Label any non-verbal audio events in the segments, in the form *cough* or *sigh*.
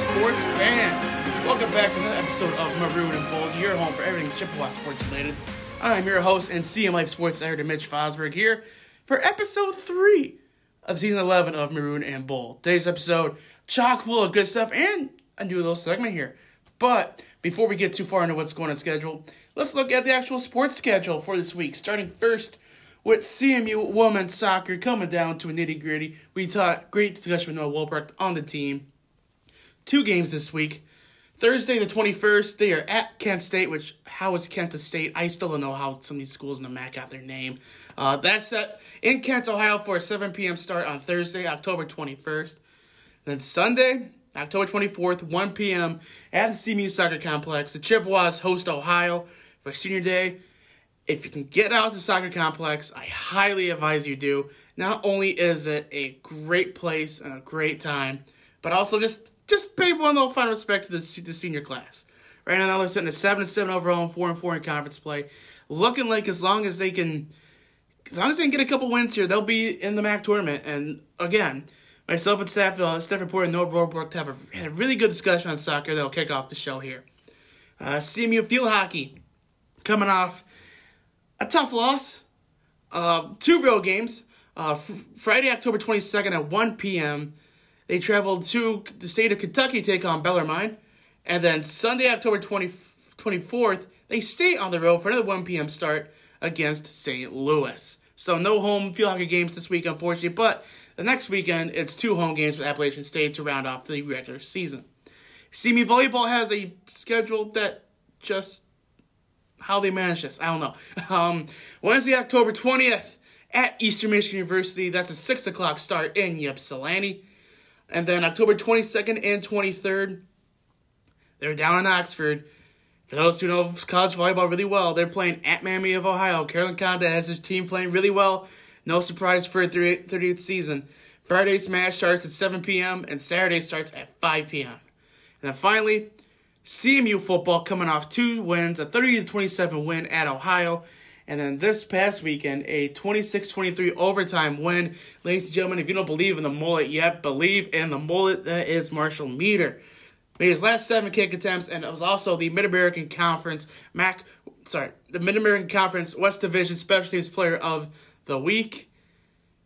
sports fans. Welcome back to another episode of Maroon and Bold, your home for everything Chippewa sports related. I'm your host and CM Life Sports editor Mitch Fosberg here for episode 3 of season 11 of Maroon and Bold. Today's episode, chock full of good stuff and a new little segment here. But before we get too far into what's going on schedule, let's look at the actual sports schedule for this week, starting first with CMU women's soccer coming down to a nitty gritty. We taught great discussion with Noah Wolbrecht on the team. Two games this week. Thursday the 21st, they are at Kent State, which, how is Kent a state? I still don't know how some of these schools in the MAC got their name. Uh, that's set in Kent, Ohio for a 7 p.m. start on Thursday, October 21st. Then Sunday, October 24th, 1 p.m. at the CMU Soccer Complex. The Chippewas host Ohio for Senior Day. If you can get out to the soccer complex, I highly advise you do. Not only is it a great place and a great time, but also just just pay one little final respect to the, the senior class. Right now, they're sitting at seven and seven overall and four and four in conference play, looking like as long as they can, as long as they can get a couple wins here, they'll be in the MAC tournament. And again, myself and staff, uh, staff reporter Noah Robrook have a, had a really good discussion on soccer. That'll kick off the show here. Uh, CMU field hockey coming off a tough loss. Uh, two real games. Uh, Friday, October 22nd at 1 p.m. They traveled to the state of Kentucky to take on Bellarmine. And then Sunday, October 20, 24th, they stay on the road for another 1 p.m. start against St. Louis. So no home field hockey games this week, unfortunately. But the next weekend, it's two home games with Appalachian State to round off the regular season. CMU Volleyball has a schedule that just how they manage this, I don't know. *laughs* Um, Wednesday, October 20th at Eastern Michigan University. That's a 6 o'clock start in Ypsilanti. And then October 22nd and 23rd, they're down in Oxford. For those who know college volleyball really well, they're playing at Miami of Ohio. Carolyn Condit has his team playing really well. No surprise for a 38th season. Friday's match starts at 7 p.m. and Saturday starts at 5 p.m. And then finally, CMU football coming off two wins, a 30 27 win at Ohio. And then this past weekend, a 26 23 overtime win. Ladies and gentlemen, if you don't believe in the mullet yet, believe in the mullet. That is Marshall Meeder. Made his last seven kick attempts, and it was also the Mid American Conference MAC, sorry, the Mid American Conference West Division Special Teams Player of the Week.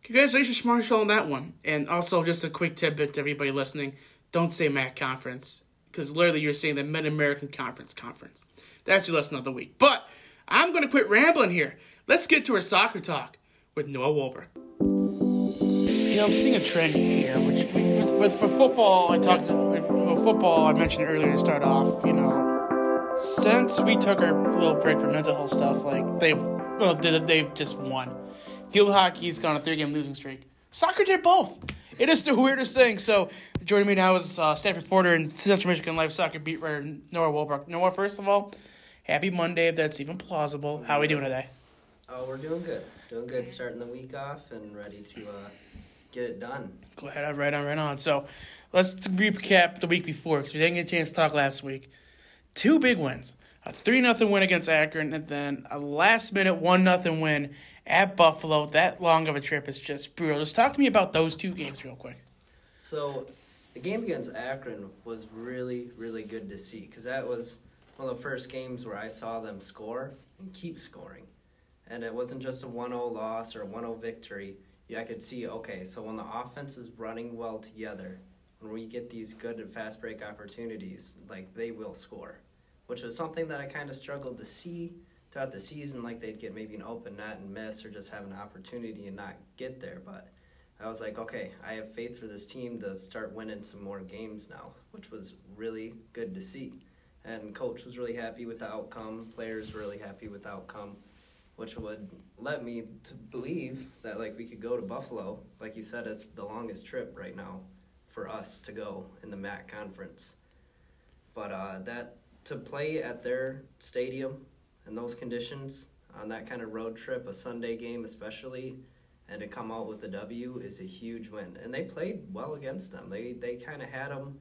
Congratulations, Marshall, on that one. And also, just a quick tidbit to everybody listening don't say MAC Conference, because literally you're saying the Mid American Conference Conference. That's your lesson of the week. But I'm going to quit rambling here. Let's get to our soccer talk with Noah Wolbert. You know, I'm seeing a trend here, which for, for football, I talked for football. I mentioned earlier to start off. You know, since we took our little break for mental health stuff, like they've well, they've just won. Field hockey's gone a three-game losing streak. Soccer did both. It is the weirdest thing. So joining me now is uh, staff reporter and Central Michigan Life Soccer beat writer Noah Wolbrook. Noah, first of all, happy Monday if that's even plausible. How are we doing today? Oh, we're doing good. Doing good. Starting the week off and ready to uh, get it done. Glad I'm right on, right on. So let's recap the week before because we didn't get a chance to talk last week. Two big wins: a three nothing win against Akron, and then a last minute one nothing win at Buffalo. That long of a trip is just brutal. Just talk to me about those two games real quick. So, the game against Akron was really, really good to see because that was one of the first games where I saw them score and keep scoring. And it wasn't just a 1 0 loss or a 1 0 victory. Yeah, I could see, okay, so when the offense is running well together, when we get these good and fast break opportunities, like they will score, which was something that I kind of struggled to see throughout the season. Like they'd get maybe an open net and miss, or just have an opportunity and not get there. But I was like, okay, I have faith for this team to start winning some more games now, which was really good to see. And coach was really happy with the outcome. Players really happy with the outcome, which would let me to believe that like we could go to Buffalo. Like you said, it's the longest trip right now for us to go in the MAC conference. But uh, that to play at their stadium in those conditions on that kind of road trip, a Sunday game especially, and to come out with a W is a huge win. And they played well against them. They they kind of had them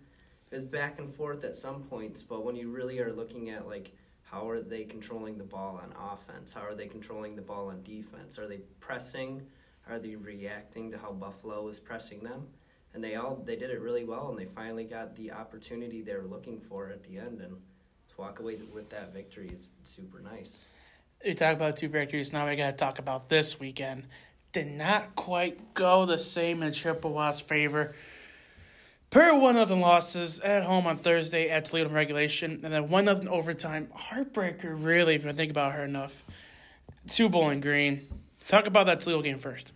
as back and forth at some points, but when you really are looking at like how are they controlling the ball on offense? How are they controlling the ball on defense? Are they pressing? Are they reacting to how Buffalo is pressing them? and they all they did it really well, and they finally got the opportunity they were looking for at the end, and to walk away with that victory is super nice. You talk about two victories. Now we got to talk about this weekend. Did not quite go the same in Chippewa's favor. Per one of the losses at home on Thursday at Toledo regulation, and then one nothing overtime. Heartbreaker, really, if you think about her enough. Two Bowling Green. Talk about that Toledo game first.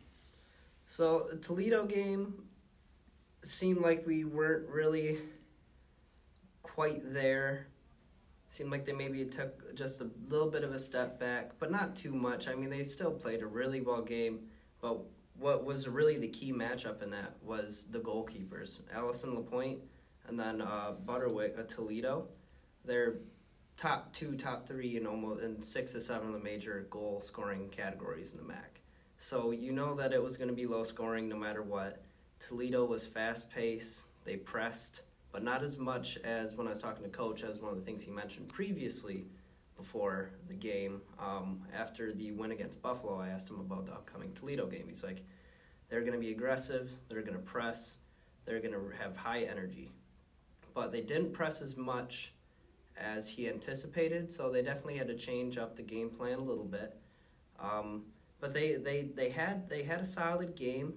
So the Toledo game seemed like we weren't really quite there. Seemed like they maybe took just a little bit of a step back, but not too much. I mean, they still played a really well game, but what was really the key matchup in that was the goalkeepers, Allison Lapointe and then uh, Butterwick of Toledo. They're top two, top three in almost in six to seven of the major goal scoring categories in the MAC. So you know that it was going to be low scoring no matter what. Toledo was fast paced. They pressed, but not as much as when I was talking to coach. As one of the things he mentioned previously before the game. Um, after the win against Buffalo, I asked him about the upcoming Toledo game. He's like, they're going to be aggressive, they're going to press, they're going to have high energy. But they didn't press as much as he anticipated, so they definitely had to change up the game plan a little bit. Um, but they, they, they had they had a solid game,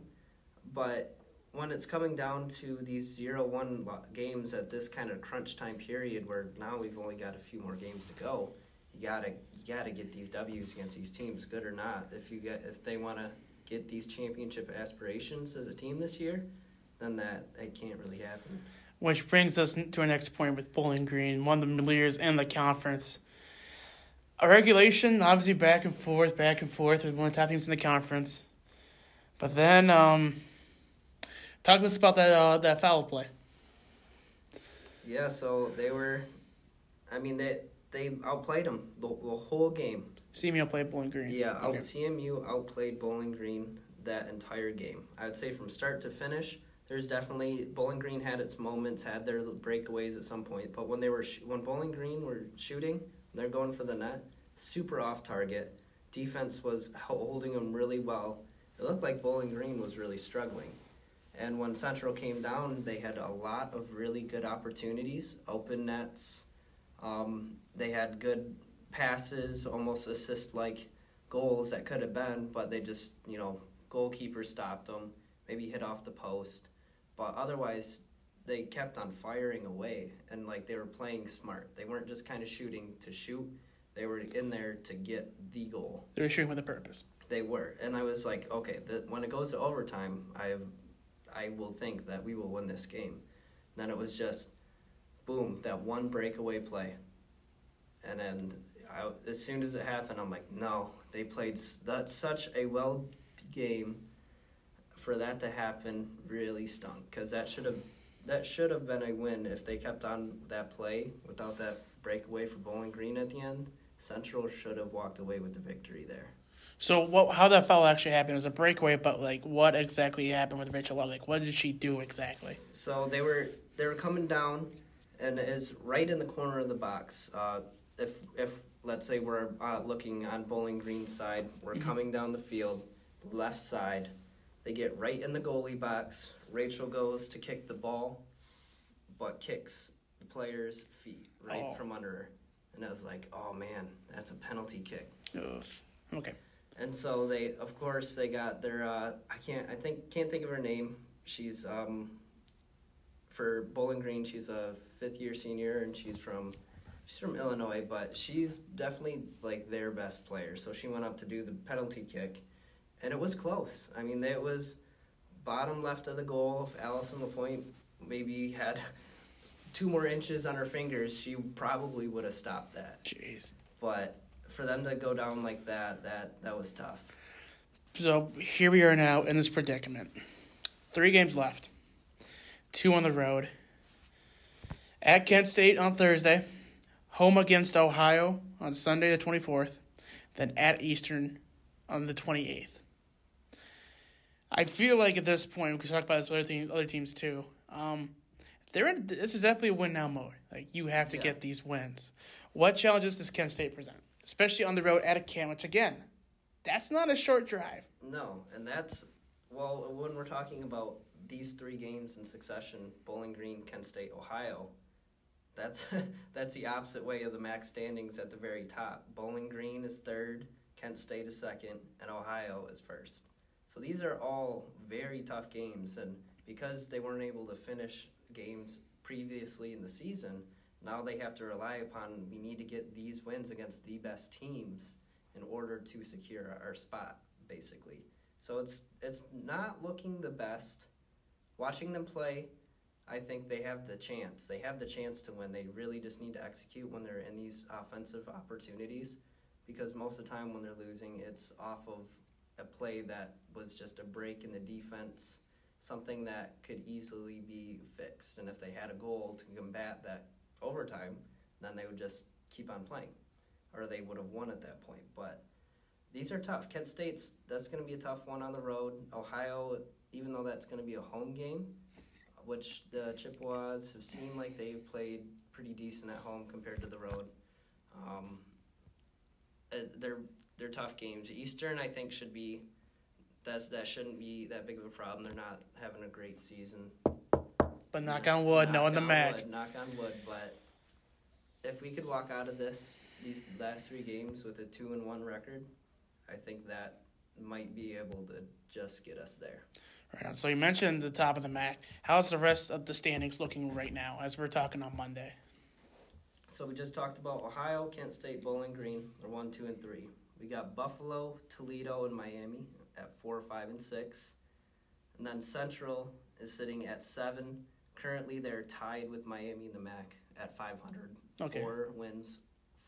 but when it's coming down to these zero one games at this kind of crunch time period where now we've only got a few more games to go, you gotta you gotta get these W's against these teams, good or not. If you get if they want to get these championship aspirations as a team this year, then that that can't really happen. Which brings us to our next point with Bowling Green, one of the leaders in the conference. A regulation, obviously back and forth, back and forth with one of the top teams in the conference. But then, um, talk to us about that uh, that foul play. Yeah, so they were, I mean they they outplayed them the, the whole game. CMU outplayed Bowling Green. Yeah, out, CMU outplayed Bowling Green that entire game. I would say from start to finish, there's definitely Bowling Green had its moments, had their breakaways at some point. But when they were sh- when Bowling Green were shooting, they're going for the net, super off target. Defense was holding them really well. It looked like Bowling Green was really struggling. And when Central came down, they had a lot of really good opportunities, open nets. Um, they had good passes, almost assist like goals that could have been, but they just, you know, goalkeeper stopped them, maybe hit off the post. But otherwise, they kept on firing away and like they were playing smart. They weren't just kind of shooting to shoot. They were in there to get the goal. They were shooting with a purpose. They were, and I was like, okay, the, when it goes to overtime, I have, I will think that we will win this game. And then it was just, boom, that one breakaway play, and then I, as soon as it happened, I'm like, no, they played that's such a well game. For that to happen, really stunk because that should have that should have been a win if they kept on that play without that breakaway for Bowling Green at the end. Central should have walked away with the victory there. So what? How that foul actually happened it was a breakaway, but like what exactly happened with Rachel Love? Like what did she do exactly? So they were they were coming down, and it's right in the corner of the box. Uh, if if let's say we're uh, looking on Bowling Green side, we're mm-hmm. coming down the field, left side. They get right in the goalie box. Rachel goes to kick the ball, but kicks the player's feet right oh. from under her. And I was like, oh man, that's a penalty kick. Ugh. Okay. And so they, of course, they got their. Uh, I can't. I think can't think of her name. She's um, for Bowling Green. She's a fifth year senior, and she's from she's from Illinois, but she's definitely like their best player. So she went up to do the penalty kick, and it was close. I mean, it was bottom left of the goal. If Allison Lapointe maybe had *laughs* two more inches on her fingers, she probably would have stopped that. Jeez. But for them to go down like that, that that was tough. So here we are now in this predicament. Three games left. Two on the road. At Kent State on Thursday home against Ohio on Sunday the 24th, then at Eastern on the 28th. I feel like at this point, we can talk about this with other, team, other teams too. Um, they're in, this is definitely a win now mode. Like you have to yeah. get these wins. What challenges does Kent State present, especially on the road at a Kent? Which again, that's not a short drive. No, and that's well when we're talking about these three games in succession: Bowling Green, Kent State, Ohio. That's *laughs* that's the opposite way of the MAC standings at the very top. Bowling Green is third, Kent State is second, and Ohio is first. So these are all very tough games, and because they weren't able to finish games previously in the season, now they have to rely upon we need to get these wins against the best teams in order to secure our spot, basically. So it's it's not looking the best. Watching them play, I think they have the chance. They have the chance to win. They really just need to execute when they're in these offensive opportunities because most of the time when they're losing, it's off of a play that was just a break in the defense, something that could easily be fixed. And if they had a goal to combat that overtime, then they would just keep on playing, or they would have won at that point. But these are tough. Kent State's that's going to be a tough one on the road. Ohio, even though that's going to be a home game, which the Chippewas have seemed like they've played pretty decent at home compared to the road. Um, uh, they're they're tough games. Eastern, I think, should be that's that shouldn't be that big of a problem. They're not having a great season. But knock on wood, Knock knowing the on MAC. Wood, knock on wood, but if we could walk out of this these last three games with a two and one record, I think that might be able to just get us there. Right on. So you mentioned the top of the MAC. How's the rest of the standings looking right now as we're talking on Monday? So we just talked about Ohio, Kent State, Bowling Green. They're one, two, and three. We got Buffalo, Toledo, and Miami at four, five, and six. And then Central is sitting at seven. Currently, they're tied with Miami and the MAC at 500. Okay. Four wins,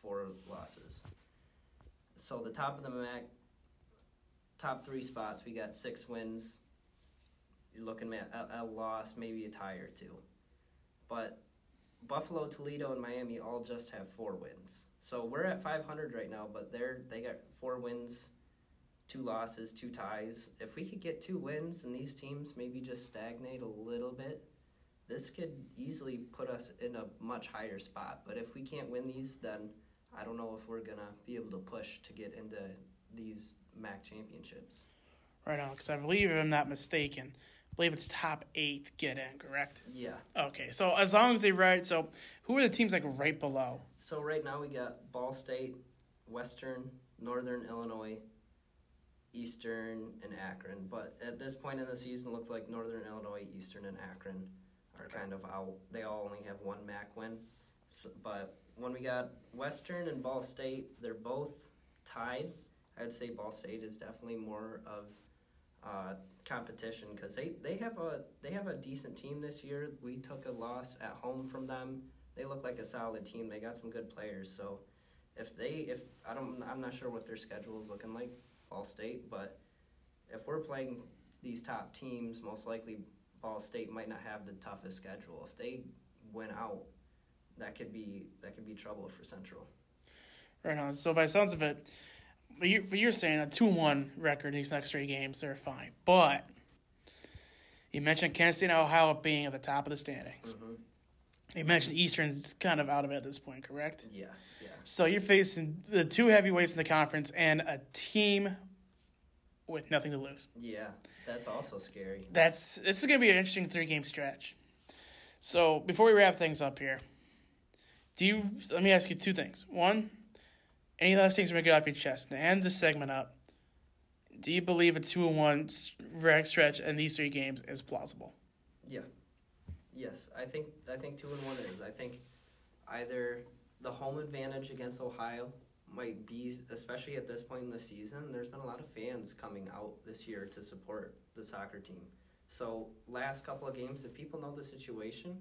four losses. So the top of the MAC, top three spots, we got six wins. You're looking at a, a loss, maybe a tie or two. But Buffalo, Toledo, and Miami all just have four wins. So we're at 500 right now, but they're they got four wins, two losses, two ties. If we could get two wins and these teams maybe just stagnate a little bit, this could easily put us in a much higher spot. But if we can't win these, then I don't know if we're gonna be able to push to get into these MAC championships. Right on, because I believe, if I'm not mistaken, I believe it's top eight get in, correct? Yeah. Okay, so as long as they right, so who are the teams like right below? So right now we got Ball State, Western, Northern Illinois, Eastern, and Akron. But at this point in the season, it looks like Northern Illinois, Eastern, and Akron are kind of out. They all only have one MAC win. So, but when we got Western and Ball State, they're both tied. I'd say Ball State is definitely more of uh, competition because they, they have a they have a decent team this year. We took a loss at home from them. They look like a solid team. They got some good players. So if they if I don't I'm not sure what their schedule is looking like, Ball State, but if we're playing these top teams, most likely Ball State might not have the toughest schedule. If they win out, that could be that could be trouble for Central. Right on. So by sounds of it, but you're, but you're saying a two one record in these next three games, they're fine. But you mentioned Kansas State and Ohio being at the top of the standings. Mm-hmm. You mentioned Eastern's kind of out of it at this point, correct? Yeah, yeah. So you're facing the two heavyweights in the conference and a team with nothing to lose. Yeah, that's also scary. That's this is gonna be an interesting three game stretch. So before we wrap things up here, do you let me ask you two things. One, any last things to make it off your chest to end this segment up? Do you believe a two and one rec stretch in these three games is plausible? Yeah. Yes, I think I think two and one is. I think either the home advantage against Ohio might be, especially at this point in the season. There's been a lot of fans coming out this year to support the soccer team. So last couple of games, if people know the situation,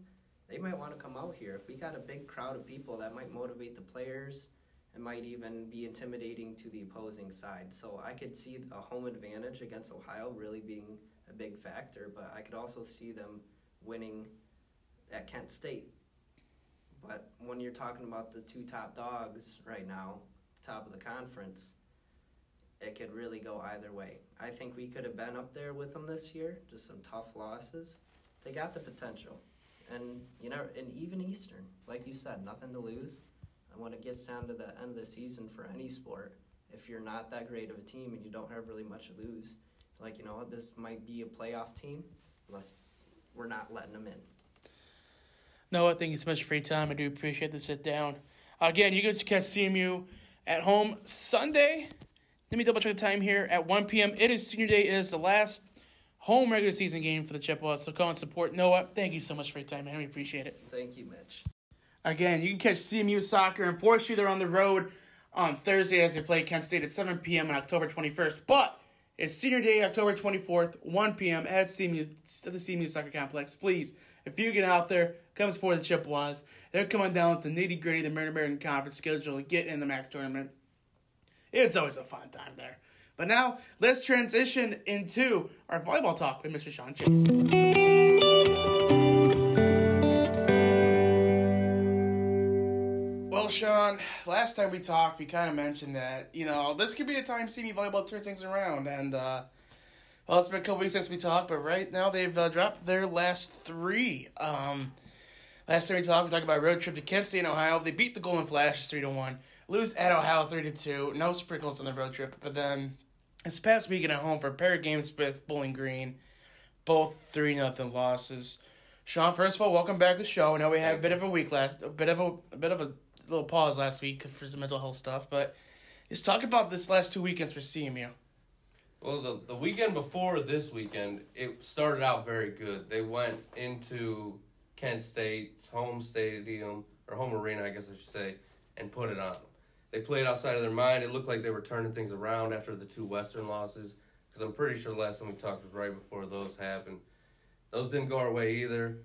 they might want to come out here. If we got a big crowd of people, that might motivate the players. It might even be intimidating to the opposing side. So I could see a home advantage against Ohio really being a big factor, but I could also see them winning at Kent State. But when you're talking about the two top dogs right now, top of the conference, it could really go either way. I think we could have been up there with them this year, just some tough losses. They got the potential. And you know, and even Eastern, like you said, nothing to lose. And when it gets down to the end of the season for any sport, if you're not that great of a team and you don't have really much to lose, like you know what, this might be a playoff team. Let's we're not letting them in. Noah, thank you so much for your time. I do appreciate the sit down. Again, you guys to catch CMU at home Sunday. Let me double check the time here at 1 p.m. It is senior day. It is the last home regular season game for the Chippewas. So go and support Noah. Thank you so much for your time, man. We appreciate it. Thank you, Mitch. Again, you can catch CMU soccer. Unfortunately, they're on the road on Thursday as they play Kent State at 7 p.m. on October 21st. But it's senior day, October 24th, 1 p.m. at CMU at the CMU Soccer Complex. Please, if you get out there, come support the Chippewas. They're coming down with the nitty gritty, the Mid American Conference schedule, and get in the MAC tournament. It's always a fun time there. But now, let's transition into our volleyball talk with Mr. Sean Chase. Sean, last time we talked, we kind of mentioned that, you know, this could be a time CMU volleyball turns things around. And, uh, well, it's been a couple weeks since we talked, but right now they've uh, dropped their last three. Um, last time we talked, we talked about road trip to Kent State, in Ohio. They beat the Golden Flashes 3 to 1. Lose at Ohio 3 to 2. No sprinkles on the road trip. But then this past weekend at home for a pair of games with Bowling Green, both 3 nothing losses. Sean, first of all, welcome back to the show. I know we had a bit of a week last, a bit of a, a bit of a little pause last week for some mental health stuff, but let's talk about this last two weekends for CMU. Well, the, the weekend before this weekend, it started out very good. They went into Kent State's home stadium, or home arena, I guess I should say, and put it on. them. They played outside of their mind. It looked like they were turning things around after the two Western losses, because I'm pretty sure the last time we talked was right before those happened. Those didn't go our way either.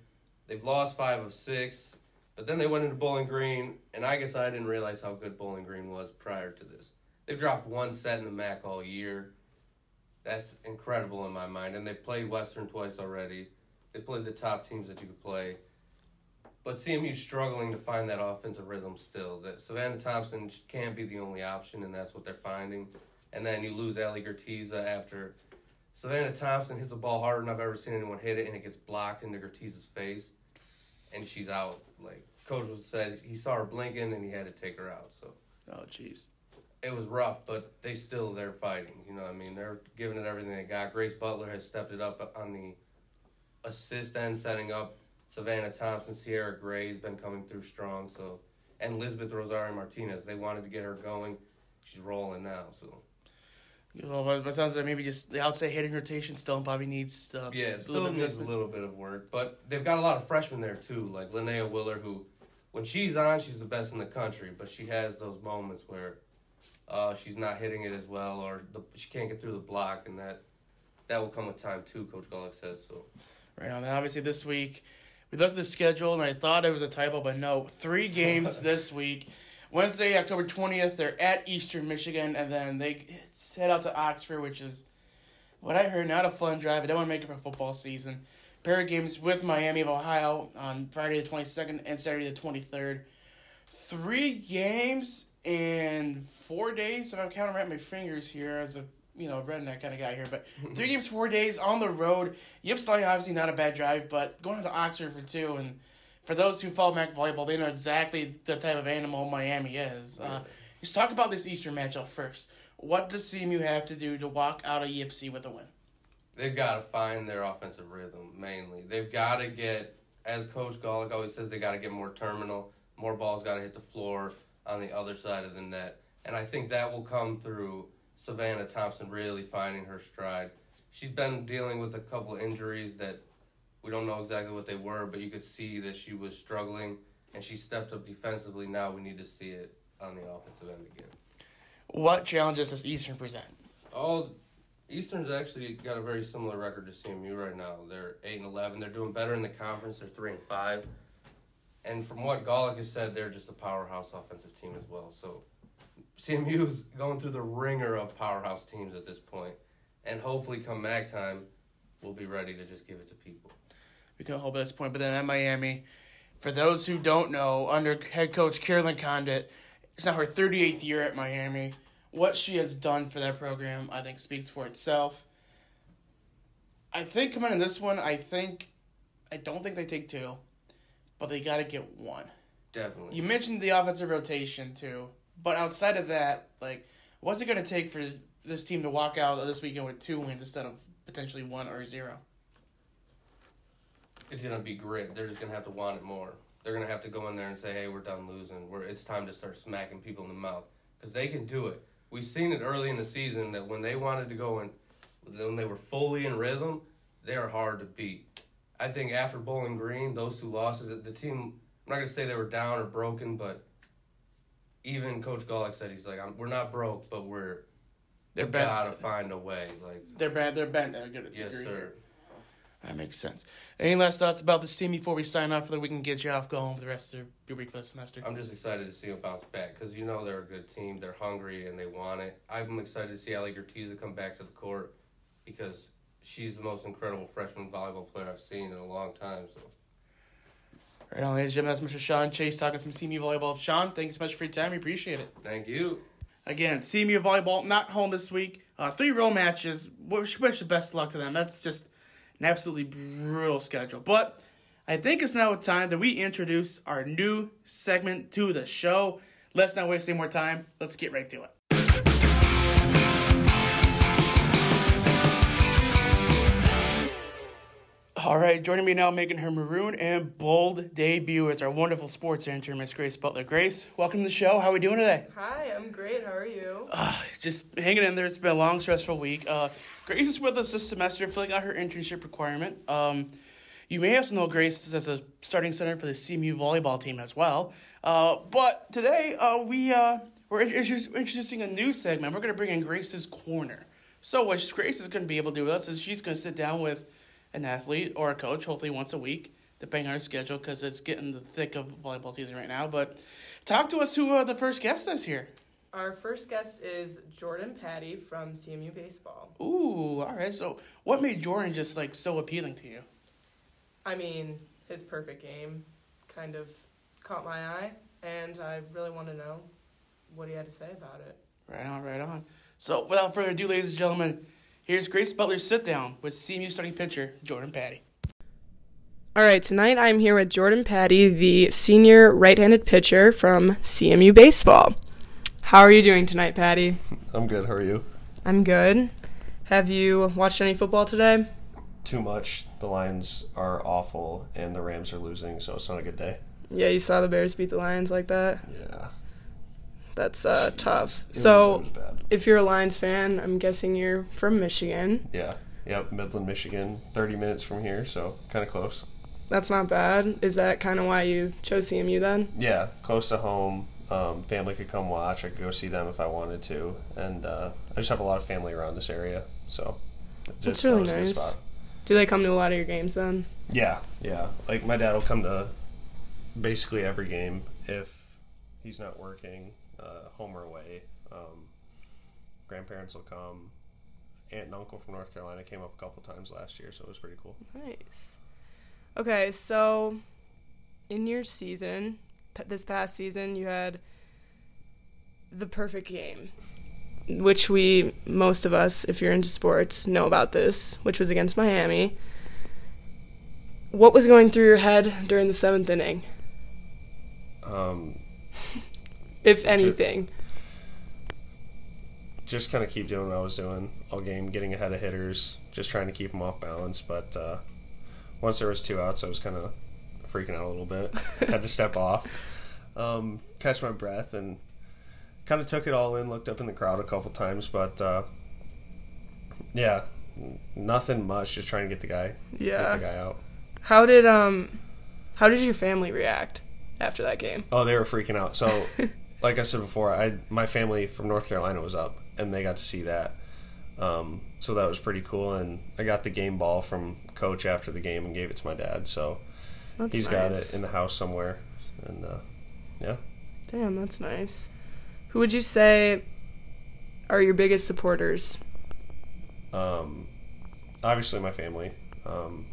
They've lost five of six, but then they went into Bowling Green, and I guess I didn't realize how good Bowling Green was prior to this. They've dropped one set in the MAC all year. That's incredible in my mind. And they played Western twice already. They played the top teams that you could play. But CMU struggling to find that offensive rhythm still. That Savannah Thompson can't be the only option, and that's what they're finding. And then you lose Ali Gertiza after Savannah Thompson hits a ball harder than I've ever seen anyone hit it, and it gets blocked into Gertiza's face, and she's out. Like coach said, he saw her blinking, and he had to take her out. So Oh, jeez. it was rough, but they still they're fighting. You know, what I mean, they're giving it everything they got. Grace Butler has stepped it up on the assist end, setting up. Savannah Thompson, Sierra Gray's been coming through strong. So, and Elizabeth Rosario Martinez, they wanted to get her going. She's rolling now. So, Well, but sounds like maybe just the outside hitting rotation still probably needs uh, yeah, a still little needs a little bit of work, but they've got a lot of freshmen there too, like Linnea Willer, who, when she's on, she's the best in the country, but she has those moments where uh, she's not hitting it as well, or the, she can't get through the block, and that that will come with time too. Coach Gawlik says so. Right now, and obviously this week we looked at the schedule and I thought it was a typo, but no, three games *laughs* this week. Wednesday, October twentieth, they're at Eastern Michigan, and then they head out to Oxford, which is what I heard not a fun drive. I don't want to make it for football season. Pair of games with Miami of Ohio on Friday the twenty second and Saturday the twenty third. Three games in four days. If I'm counting right my fingers here as a you know redneck kind of guy here, but *laughs* three games, four days on the road. Ypsilanti obviously not a bad drive, but going to Oxford for two and for those who follow Mac volleyball, they know exactly the type of animal Miami is. Uh, let's talk about this Eastern matchup first. What does CMU have to do to walk out of Ypsi with a win? They've got to find their offensive rhythm mainly. They've got to get, as Coach Gawlik always says, they got to get more terminal. More balls got to hit the floor on the other side of the net, and I think that will come through Savannah Thompson really finding her stride. She's been dealing with a couple injuries that we don't know exactly what they were, but you could see that she was struggling, and she stepped up defensively. Now we need to see it on the offensive end again. What challenges does Eastern present? Oh, Eastern's actually got a very similar record to CMU right now. They're eight and eleven. They're doing better in the conference. They're three and five. And from what Gawlik has said, they're just a powerhouse offensive team as well. So CMU's going through the ringer of powerhouse teams at this point. And hopefully come MAC time, we'll be ready to just give it to people. We can hope at this point, but then at Miami, for those who don't know, under head coach Carolyn Condit, it's now her 38th year at Miami. What she has done for that program, I think, speaks for itself. I think coming in this one, I think, I don't think they take two, but they got to get one. Definitely. You mentioned the offensive rotation too, but outside of that, like, what's it going to take for this team to walk out this weekend with two wins instead of potentially one or zero? It's gonna be grit. They're just gonna have to want it more. They're gonna have to go in there and say, "Hey, we're done losing. We're it's time to start smacking people in the mouth because they can do it." We've seen it early in the season that when they wanted to go and when they were fully in rhythm, they are hard to beat. I think after Bowling Green, those two losses, the team. I'm not gonna say they were down or broken, but even Coach Gawlik said he's like, I'm, "We're not broke, but we're They're bent. gotta find a way." Like, They're bad. They're bent. They're good at yes, degree. sir. That makes sense. Any last thoughts about this team before we sign off, so that we can get you off going for the rest of your week for the semester? I'm just excited to see them bounce back because you know they're a good team. They're hungry and they want it. I'm excited to see Ali Gertiza come back to the court because she's the most incredible freshman volleyball player I've seen in a long time. So Right on, ladies and gentlemen, that's Mr. Sean Chase talking some CMU volleyball. Sean, thank you so much for your time. We appreciate it. thank you. Again, CMU volleyball not home this week. Uh, three row matches. Wish, wish the best of luck to them. That's just an absolutely brutal schedule. But I think it's now time that we introduce our new segment to the show. Let's not waste any more time. Let's get right to it. All right, joining me now, making her maroon and bold debut is our wonderful sports intern, Miss Grace Butler. Grace, welcome to the show. How are we doing today? Hi, I'm great. How are you? Uh, just hanging in there. It's been a long, stressful week. Uh, Grace is with us this semester, filling out her internship requirement. Um, you may also know Grace as a starting center for the CMU volleyball team as well. Uh, but today, uh, we, uh, we're introducing a new segment. We're going to bring in Grace's Corner. So, what Grace is going to be able to do with us is she's going to sit down with an athlete or a coach, hopefully once a week, depending on our schedule, because it's getting the thick of volleyball season right now. But talk to us who uh, the first guest is here. Our first guest is Jordan Patty from CMU Baseball. Ooh, all right. So, what made Jordan just like so appealing to you? I mean, his perfect game kind of caught my eye, and I really want to know what he had to say about it. Right on, right on. So, without further ado, ladies and gentlemen, here's Grace Butler's sit down with CMU starting pitcher Jordan Patty. All right, tonight I'm here with Jordan Patty, the senior right handed pitcher from CMU Baseball. How are you doing tonight, Patty? I'm good. How are you? I'm good. Have you watched any football today? Too much. The Lions are awful, and the Rams are losing, so it's not a good day. Yeah, you saw the Bears beat the Lions like that. Yeah. That's uh, tough. It so, was if you're a Lions fan, I'm guessing you're from Michigan. Yeah. Yep. Midland, Michigan. 30 minutes from here, so kind of close. That's not bad. Is that kind of why you chose CMU then? Yeah, close to home. Um, family could come watch. I could go see them if I wanted to, and uh, I just have a lot of family around this area, so. it That's really that was a good nice. spot. Do they come to a lot of your games then? Yeah, yeah. Like my dad will come to basically every game if he's not working, uh, home or away. Um, grandparents will come. Aunt and uncle from North Carolina came up a couple times last year, so it was pretty cool. Nice. Okay, so in your season, p- this past season, you had the perfect game, which we, most of us, if you're into sports, know about this, which was against Miami. What was going through your head during the seventh inning, Um, if anything? just kind of keep doing what I was doing all game, getting ahead of hitters, just trying to keep them off balance. But uh, once there was two outs, I was kind of freaking out a little bit. *laughs* Had to step off, um, catch my breath, and kind of took it all in. Looked up in the crowd a couple times, but uh, yeah, nothing much. Just trying to get the guy, get Yeah. the guy out. How did um, how did your family react after that game? Oh, they were freaking out. So, *laughs* like I said before, I my family from North Carolina was up, and they got to see that. Um, so that was pretty cool, and I got the game ball from coach after the game and gave it to my dad. So That's he's got it in the house somewhere, and uh, yeah. Damn, that's nice. Who would you say are your biggest supporters? Um, obviously, my family, um,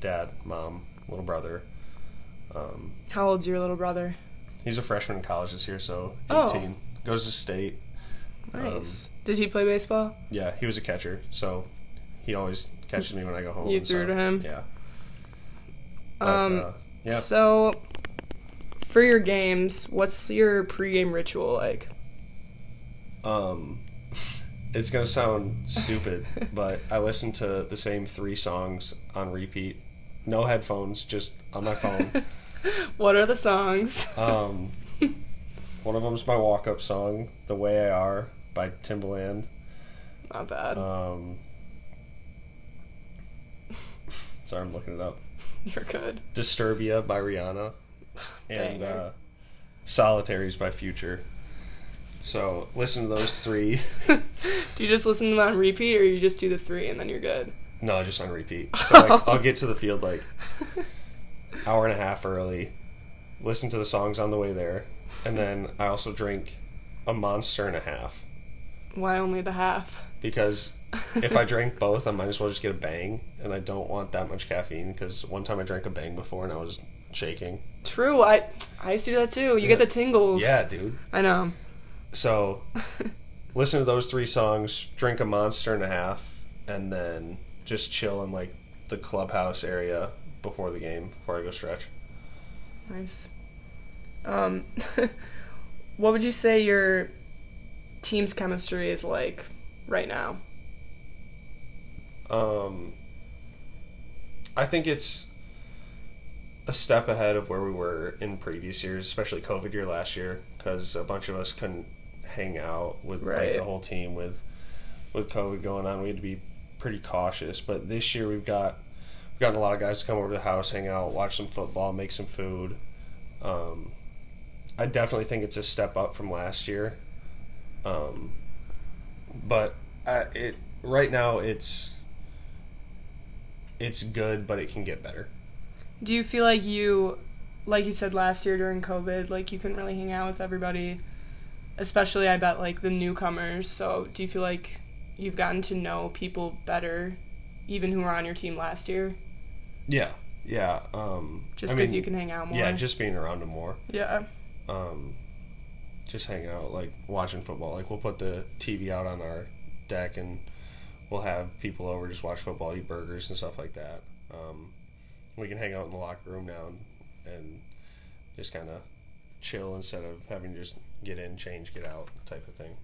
dad, mom, little brother. Um, How old's your little brother? He's a freshman in college this year, so Oh. eighteen. Goes to state. Nice. Did he play baseball? Yeah, he was a catcher, so he always catches me when I go home. You threw so, to him? Yeah. But, Um, uh, yeah. So, for your games, what's your pregame ritual like? Um, *laughs* it's gonna sound stupid, *laughs* but I listen to the same three songs on repeat no headphones, just on my phone. *laughs* *laughs* What are the songs? um, one of them's my walk up song, "The Way I Are" by Timbaland. Not bad. Um, sorry, I'm looking it up. *laughs* You're good. Disturbia by Rihanna, *sighs* and uh, Solitaires by Future. So listen to those three. *laughs* Do you just listen to them on repeat, or you just do the three and then you're good? no, just on repeat. So like, I'll get to the field like hour and a half early, listen to the songs on the way there, and then I also drink a monster and a half Why only the half? because if I *laughs* drink both, I might as well just get a bang, and I don't want that much caffeine because one time I drank a bang before and I was shaking. True. I I used to do that too. You get the tingles. Yeah, dude. I know. So *laughs* listen to those three songs, drink a monster and a half, and then just chill in like the clubhouse area before the game before I go stretch. Nice. Um, *laughs* what would you say your team's chemistry is like right now? Um, I think it's a step ahead of where we were in previous years, especially COVID year last year, because a bunch of us couldn't hang out with like the whole team with with COVID going on. We had to be pretty cautious. But this year we've got gotten a lot of guys to come over to the house, hang out, watch some football, make some food. Um, I definitely think it's a step up from last year. Um, but uh, it right now it's it's good, but it can get better. Do you feel like you, like you said last year during COVID, like you couldn't really hang out with everybody, especially I bet like the newcomers. So do you feel like you've gotten to know people better, even who were on your team last year, Yeah, yeah. Um, just I because mean, you can hang out more? Yeah, just being around them more. yeah. Um, just hanging out, like watching football. Like we'll put the TV out on our deck and we'll have people over just watch football, eat burgers and stuff like that. Um, we can hang out in the locker room now and, and just kind of chill instead of having to just get in, change, get out type of thing.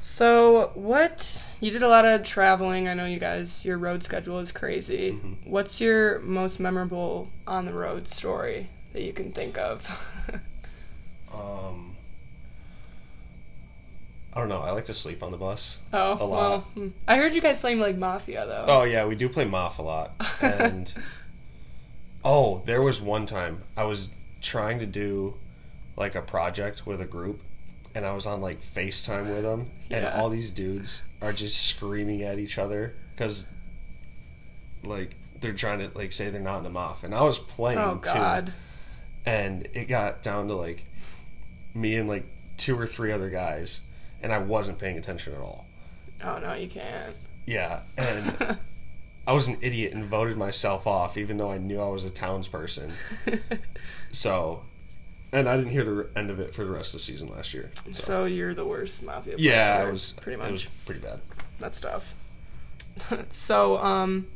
So, what you did a lot of traveling. I know you guys, your road schedule is crazy. Mhm. What's your most memorable on the road story that you can think of? *laughs* Um, I don't know. I like to sleep on the bus. oh, A lot. well, hmm. I heard you guys playing like Mafia though. Oh yeah, we do play Moth a lot. And *laughs* oh, there was one time I was trying to do like a project with a group, and I was on like FaceTime with them, and all these dudes are just screaming at each other because like they're trying to like say they're not in the Moth, and I was playing Oh too God. and it got down to like me and like two or three other guys and i wasn't paying attention at all Oh no, you can't. yeah and *laughs* i was an idiot and voted myself off even though i knew i was a townsperson *laughs* so and i didn't hear the end of it for the rest of the season last year so, so you're the worst Mafia. yeah player, it was pretty much. it was pretty bad That's tough. *laughs* so, um,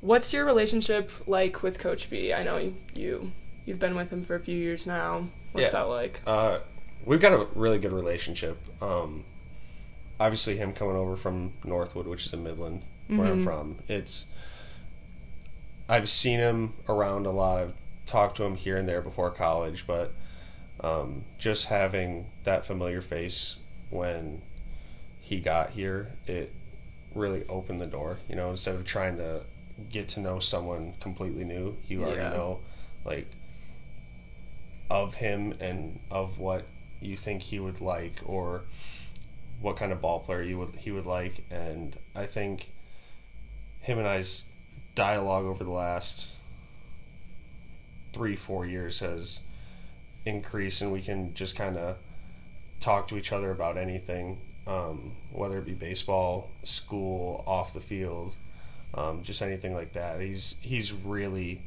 what's your relationship like with Coach B? I know you, you you've been with him for a few years now. What's Yeah. that like? Uh, we've got a really good relationship. Um, obviously, him coming over from Northwood, which is in Midland, where I'm Mhm. from. It's I've seen him around a lot. I've talked to him here and there before college, but um, just having that familiar face when he got here, it really opened the door. You know, instead of trying to get to know someone completely new, you Yeah. already know like of him and of what you think he would like or what kind of ball player you would he would like and I think him and I's dialogue over the last three four years has increased and we can just kind of talk to each other about anything um, whether it be baseball school off the field um, just anything like that he's he's really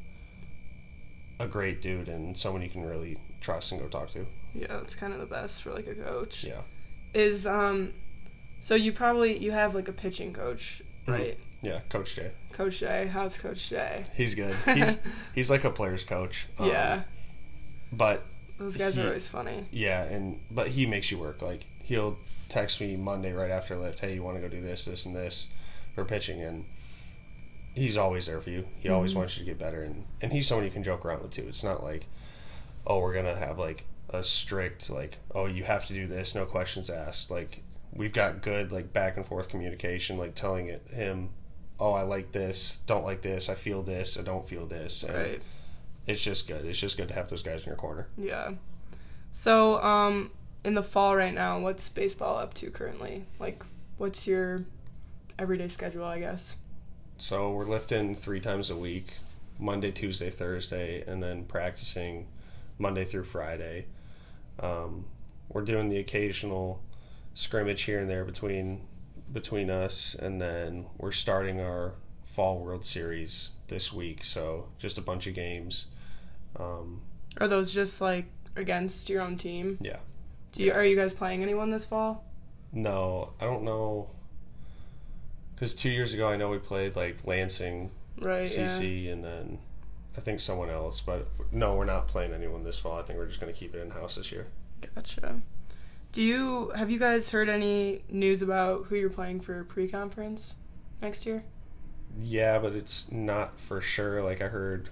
a great dude and someone you can really trust and go talk to. Yeah, it's kind of the best for like a coach. Yeah. Is um, so you probably you have like a pitching coach. Right? Yeah, Coach Jay. Coach Jay, how's Coach Jay? He's good. *laughs* He's he's like a player's coach. Um, yeah, But those guys he- are always funny. yeah, and but he makes you work. Like he'll text me Monday right after lift, hey, you want to go do this, this, and this for pitching, and he's always there for you. He always wants you to get better, and and he's someone you can joke around with too. It's not like, oh, we're gonna have like a strict like, oh, you have to do this, no questions asked. Like we've got good like back and forth communication, like telling it him, oh, I like this, don't like this, I feel this, I don't feel this, and Right. it's just good. It's just good to have those guys in your corner. Yeah. So, um, in the fall right now, what's baseball up to currently? Like, what's your everyday schedule? I guess. So we're lifting three times a week, Monday, Tuesday, Thursday, and then practicing Monday through Friday. Um, we're doing the occasional scrimmage here and there between between us, and then we're starting our fall World Series this week. So just a bunch of games. Um, Are those just like against your own team? yeah. Do you are you guys playing anyone this fall? No, I don't know. Because two years ago, I know we played like Lansing Right. Yeah. CC, and then I think someone else. But no, we're not playing anyone this fall. I think we're just going to keep it in house this year. Gotcha. Do you have you guys heard any news about who you're playing for pre-conference next year? Yeah, but it's not for sure. Like I heard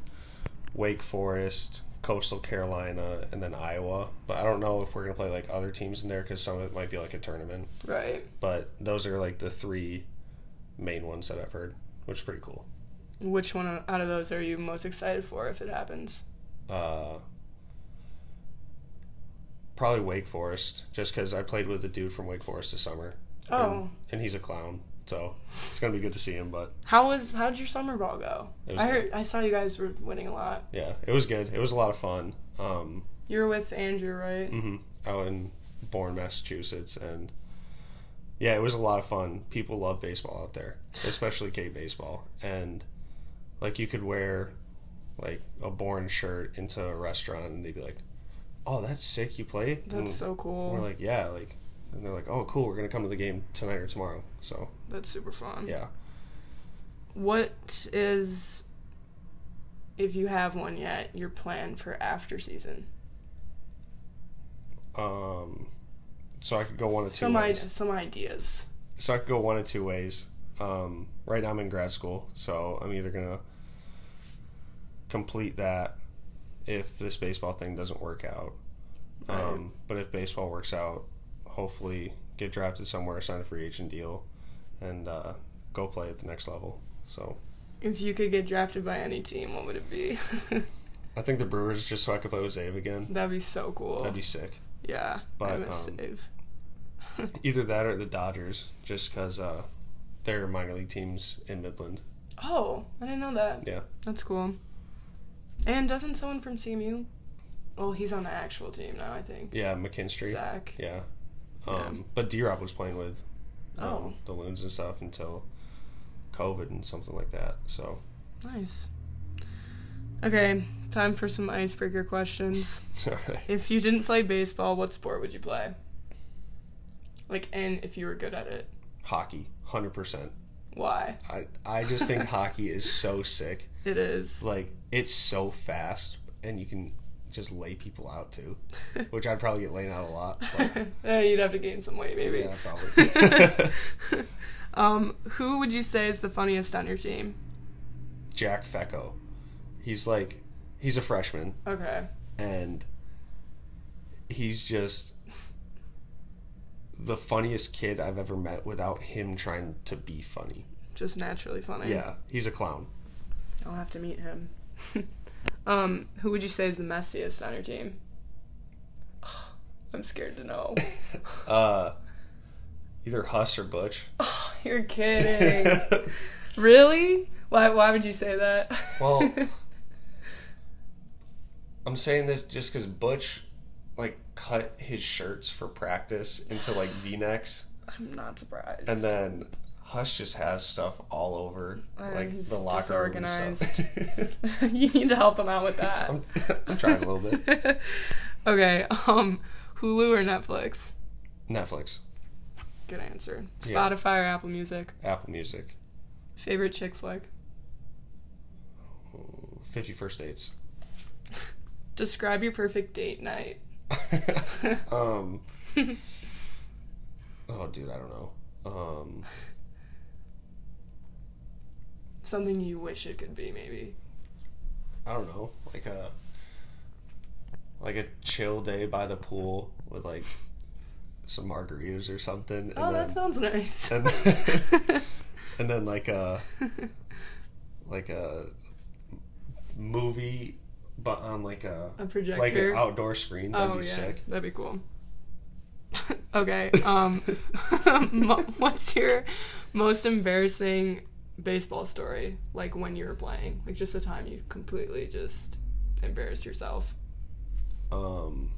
Wake Forest, Coastal Carolina, and then Iowa. But I don't know if we're going to play like other teams in there because some of it might be like a tournament. Right. But those are like the three main ones that I've heard, which is pretty cool. Which one out of those are you most excited for if it happens? Uh, probably Wake Forest, just because I played with a dude from Wake Forest this summer. Oh, and, and he's a clown, so it's gonna be good to see him. But how was how'd your summer ball go? I heard I saw you guys were winning a lot. yeah, it was good. It was a lot of fun. Um, You were with Andrew, right? hmm out in Bourne, Massachusetts, and yeah, it was a lot of fun. People love baseball out there, especially Cape baseball, and like you could wear like a Bourne shirt into a restaurant, and they'd be like, "Oh, that's sick! You play?" And That's so cool. We're like, "Yeah," like, and they're like, "Oh, cool! We're gonna come to the game tonight or tomorrow." So That's super fun. yeah, What is, if you have one yet, your plan for after season? um, so I could go one of two Some I- some ideas. so I could go one of two ways. Um, right now I'm in grad school, so I'm either gonna complete that if this baseball thing doesn't work out. Um, but if baseball works out, hopefully get drafted somewhere, sign a free agent deal, and uh, go play at the next level. So If you could get drafted by any team, what would it be? *laughs* I think the Brewers just so I could play with Zave again. That'd be so cool. That'd be sick. yeah, But, I miss um, save. *laughs* Either that or the Dodgers, just because uh, they're minor league teams in Midland. Oh, I didn't know that. Yeah. That's cool. And doesn't someone from CMU? Well, he's on the actual team now, I think. Yeah, McKinstry. Zach. Yeah. Um, But D Rob was playing with um, Oh. the Loons and stuff until COVID and something like that. So, Nice. Okay, time for some icebreaker questions. *laughs* alright. If you didn't play baseball, what sport would you play? Like, and if you were good at it, hockey, 100%. why? I, I just think *laughs* hockey is so sick. It is. Like, it's so fast, and you can just lay people out too, *laughs* which I'd probably get laid out a lot. But *laughs* you'd have to gain some weight, maybe. yeah, probably. *laughs* Um, who would you say is the funniest on your team? Jack Fecco. He's like, he's a freshman, Okay. and he's just the funniest kid I've ever met without him trying to be funny. Just naturally funny. Yeah, he's a clown. I'll have to meet him. *laughs* um, who would you say is the messiest on your team? I'm scared to know. *laughs* Uh, either Huss or Butch. *laughs* You're kidding. really? Why why would you say that? Well- I'm saying this just because Butch, like, cut his shirts for practice into like V-necks, I'm not surprised. and then Huss just has stuff all over Uh, like the locker room and stuff. *laughs* *laughs* you need to help him out with that. I'm, I'm trying a little bit. *laughs* okay, um Hulu or Netflix? Netflix, Good answer. Yeah. Spotify or Apple Music? Apple Music, Favorite chick flick? Fifty First Dates. Describe your perfect date night. um. oh, dude, I don't know. Um. Something you wish it could be, maybe. I don't know, like a like a chill day by the pool with like some margaritas or something. And Oh, that then, sounds nice. and, *laughs* and then like a *laughs* like a movie, but on like a A projector. like an outdoor screen. That'd oh be yeah, sick. that'd be cool. *laughs* okay. Um, what's your most embarrassing baseball story? Like when you were playing, like just the time you completely just embarrassed yourself. Um,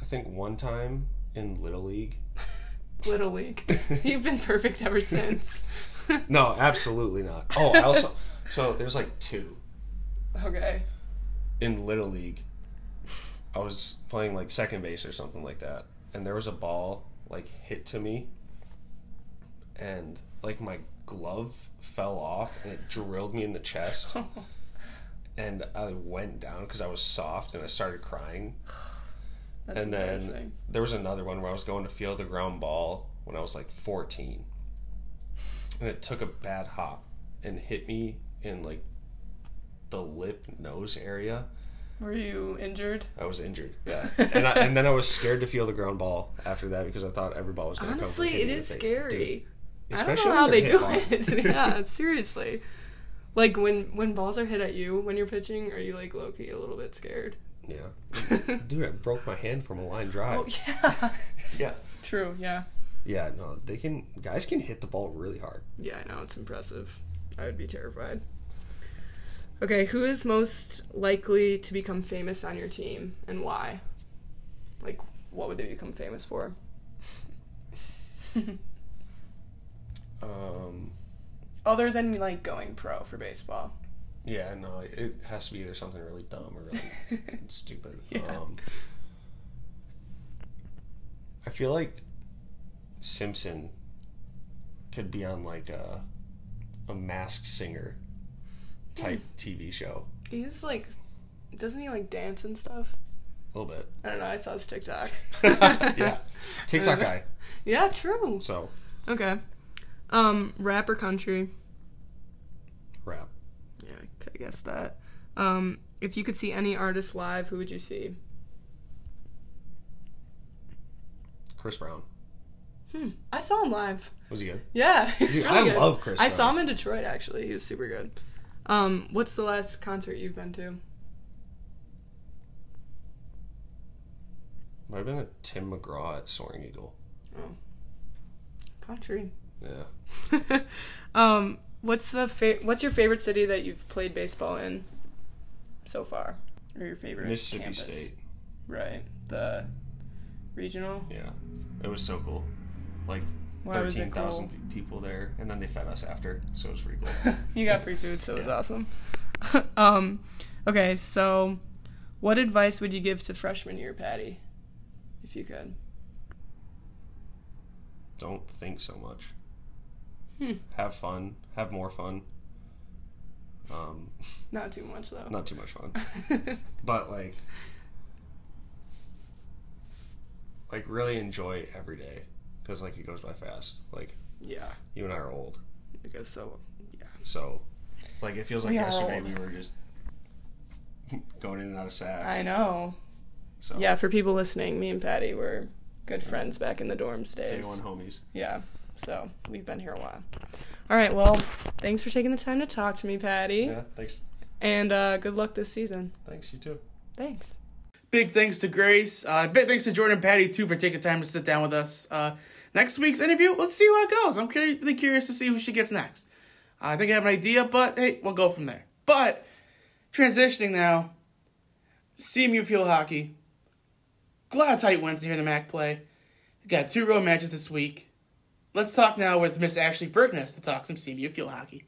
I think one time in Little League. *laughs* Little League. *laughs* You've been perfect ever since. *laughs* No, absolutely not. Oh, I also so there's like two okay. in Little League. I was playing like second base or something like that, and there was a ball like hit to me, and like my glove fell off and it drilled me in the chest, *laughs* and I went down because I was soft and I started crying. *sighs* That's and then embarrassing. there was another one where I was going to field a ground ball when I was like 14. And it took a bad hop and hit me in like the lip nose area. Were you injured? I was injured. Yeah. *laughs* and, I, and then I was scared to feel the ground ball after that because I thought every ball was going to come. Honestly, it is scary. Dude, I don't know how they do hard. it. *laughs* yeah, *laughs* seriously. Like when when balls are hit at you when you're pitching, are you like low key a little bit scared? Yeah. Dude, I broke my hand from a line drive. Oh yeah. Yeah. True. Yeah. Yeah, no, they can. Guys can hit the ball really hard. Yeah, I know it's impressive. I would be terrified. Okay, who is most likely to become famous on your team and why? Like, what would they become famous for? Um, Other than like going pro for baseball. yeah, no, it has to be either something really dumb or really *laughs* *laughs* stupid. Yeah. Um, I feel like Simpson could be on like a a masked singer type TV show. He's like, doesn't he like dance and stuff? A little bit. I don't know. I saw his TikTok. *laughs* yeah. *laughs* TikTok guy. Yeah, true. So Okay. Um, rap or country? rap. Yeah, I could guessed that. Um, if you could see any artist live, who would you see? Chris Brown. Hmm. I saw him live. Was he good? Yeah, *laughs* he's Dude, really I good. love Chris I saw him in Detroit actually. He was super good. Um, what's the last concert you've been to? Might have been a Tim McGraw at Soaring Eagle. Oh, country. Yeah. *laughs* um, what's the fa- what's your favorite city that you've played baseball in so far, or your favorite Mississippi campus? State. Right. The regional. Yeah. It was so cool. Like Why was 13,000 cool? people there, and then they fed us after, so it was pretty cool. *laughs* you got free food, so it was Yeah. awesome. *laughs* um, okay, so what advice would you give to freshman year, Patty, if you could? Don't think so much. Hmm. Have fun. Have more fun. Um, *laughs* Not too much though. not too much fun, but like, like really enjoy every day because like it goes by fast. Like yeah, you and I are old, it goes so. Yeah. so like it feels like We yesterday we were just going in and out of sacks. I know. So Yeah, for people listening, me and Patty were good friends back in the dorms days. day days. one homies. Yeah, so we've been here a while. All right, well, thanks for taking the time to talk to me, Patty, Yeah. Thanks. and uh, good luck this season. Thanks. You too. Thanks. Big thanks to Grace. Uh, big thanks to Jordan and Patty too for taking time to sit down with us. Uh, next week's interview, let's see how it goes. I'm really curious to see who she gets next. I think I have an idea, but hey, we'll go from there. But transitioning now, CMU field hockey. Glad tight wins to hear the Mac play. Got two road matches this week. Let's talk now with Miss Ashley Berkness to talk some CMU field hockey.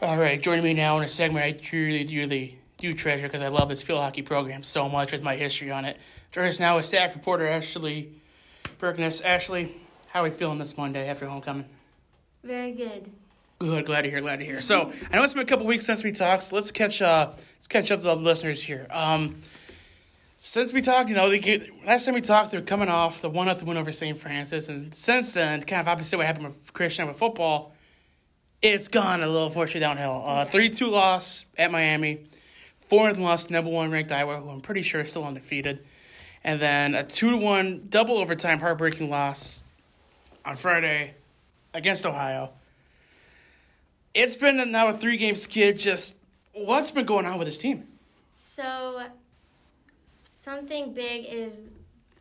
All right, joining me now in a segment I truly, really do treasure because I love this field hockey program so much with my history on it. Joining us now is staff reporter Ashley Berkness. Ashley, how are we feeling this Monday after homecoming? Very good. Good, glad to hear, glad to hear. So I know it's been a couple weeks since we talked, so let's catch uh let's catch up with the listeners here. Um since we talked, you know, they, last time we talked, they're coming off the one nothing win over St. Francis, and since then, kind of opposite what happened with Christian with football, it's gone a little unfortunately downhill. Uh, three two loss at Miami, loss to number one ranked Iowa, who I'm pretty sure is still undefeated, and then a two to one double overtime heartbreaking loss on Friday against Ohio. It's been now a three game skid. Just what's been going on with this team? So, something big is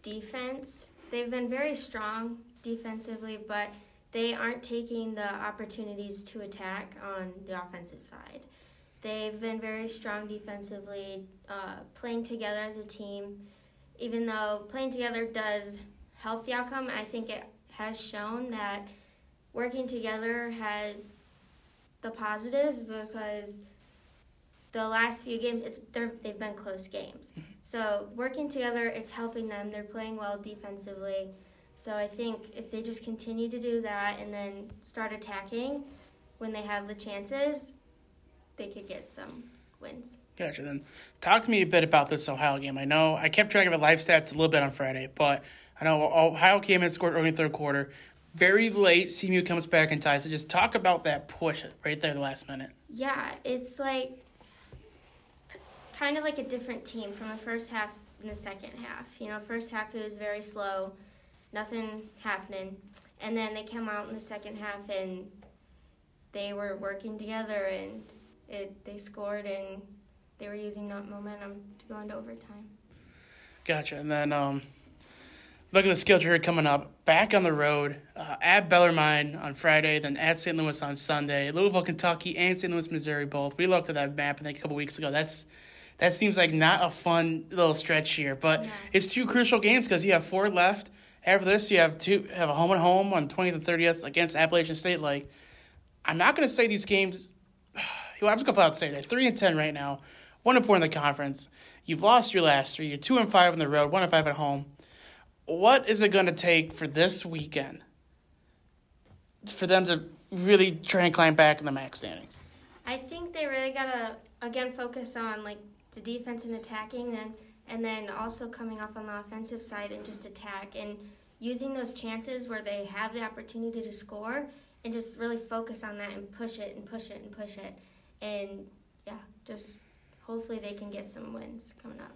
defense. They've been very strong defensively, but they aren't taking the opportunities to attack on the offensive side. They've been very strong defensively, uh, playing together as a team. Even though playing together does help the outcome, I think it has shown that working together has the positives because the last few games it's they've been close games. So working together, it's helping them. They're playing well defensively. So I think if they just continue to do that and then start attacking when they have the chances, they could get some wins. Gotcha. Then talk to me a bit about this Ohio game. I know I kept track of it live stats a little bit on Friday, but I know Ohio came in and scored early in the third quarter. Very late, CMU comes back and ties. So just talk about that push right there, the last minute. Yeah, it's like kind of like a different team from the first half and the second half. You know, first half it was very slow, nothing happening, and then they came out in the second half and they were working together and it they scored and they were using that momentum to go into overtime. Gotcha. And then um, look at the schedule here coming up. Back on the road uh, at Bellarmine on Friday, then at St. Louis on Sunday. Louisville, Kentucky, and St. Louis, Missouri both. We looked at that map I think a couple weeks ago. That's that seems like not a fun little stretch here, but yeah. it's two crucial games because you have four left. After this, you have two have a home and home on twentieth and thirtieth against Appalachian State. Like, I'm not going to say these games. Well, I'm just to out say they're three and ten right now, one and four in the conference. You've lost your last three. You're two and five on the road, one and five at home. What is it going to take for this weekend for them to really try and climb back in the MAC standings? I think they really got to again focus on like the defense and attacking, and and then also coming off on the offensive side and just attack and using those chances where they have the opportunity to score and just really focus on that and push it and push it and push it and yeah, just hopefully they can get some wins coming up.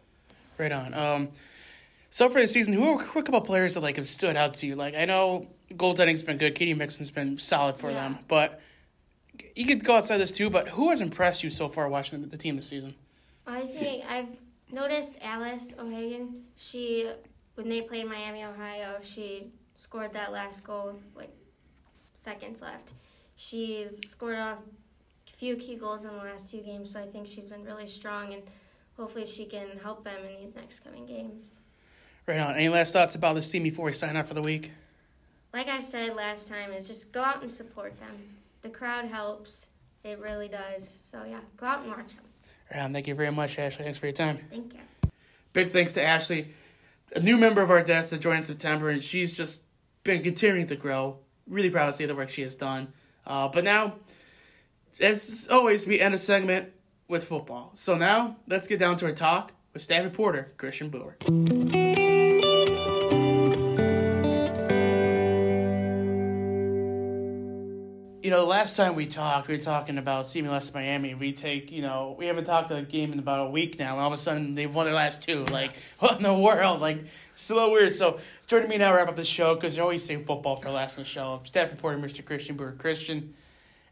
Right on. Um, so for the season, who are, a couple players that like have stood out to you? Like I know goaltending's been good, Katie Mixon's been solid for yeah. them, but you could go outside this too. But who has impressed you so far watching the, team this season? I think I've noticed Alice O'Hagan. She when they played Miami, Ohio, she scored that last goal with like seconds left. She's scored a few key goals in the last two games, so I think she's been really strong and hopefully she can help them in these next coming games. Right on. Any last thoughts about this team before we sign off for the week? Like I said last time, is just go out and support them. The crowd helps. It really does. So yeah, go out and watch them. Um, thank you very much, Ashley. Thanks for your time. Thank you. Big thanks to Ashley, a new member of our desk that joined in September, and she's just been continuing to grow. Really proud to see the work she has done. Uh, but now, as always, we end a segment with football. So now, let's get down to our talk with staff reporter Christian Brewer. you know, last time we talked, we were talking about CMLS Miami. We take, you know, we haven't talked a game in about a week now. And all of a sudden, they've won their last two. Like, *laughs* what in the world? Like, so weird. So, joining me now wrap up the show because they always say football for last in the show. Staff reporter, Mr. Christian Brewer. Christian,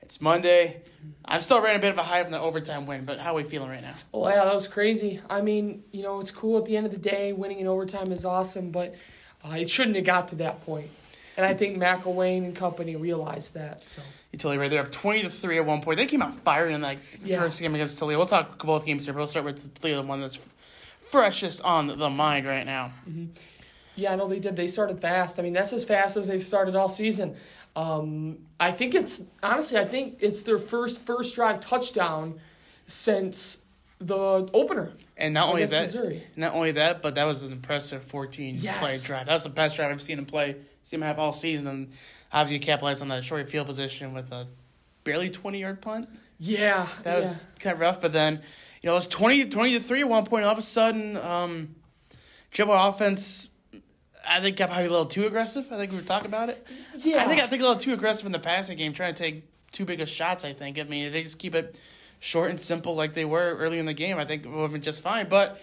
it's Monday. I'm still running a bit of a high from the overtime win, but how are we feeling right now? Oh, yeah, that was crazy. I mean, you know, it's cool at the end of the day. Winning in overtime is awesome, but uh, it shouldn't have got to that point. And I think McElwain and company realized that. So you're totally right. They're up twenty to three at one point. They came out firing in that yeah. first game against Toledo. We'll talk about both games here, but we'll start with the one that's freshest on the mind right now. Mm-hmm. Yeah, I know they did. They started fast. I mean, that's as fast as they've started all season. Um, I think it's honestly, I think it's their first first drive touchdown since the opener. And not only that, Missouri. not only that, but that was an impressive 14 yes. play drive. That was the best drive I've seen him play see him have all season. And obviously, capitalized on that short field position with a barely 20 yard punt. Yeah. That was yeah. kind of rough. But then, you know, it was 20, 20 to 3 at one point. All of a sudden, um, offense, I think I'm probably a little too aggressive. I think we were talking about it. Yeah. I think I think a little too aggressive in the passing game, trying to take too big of shots. I think. I mean, if they just keep it short and simple like they were early in the game, I think it would have been just fine. But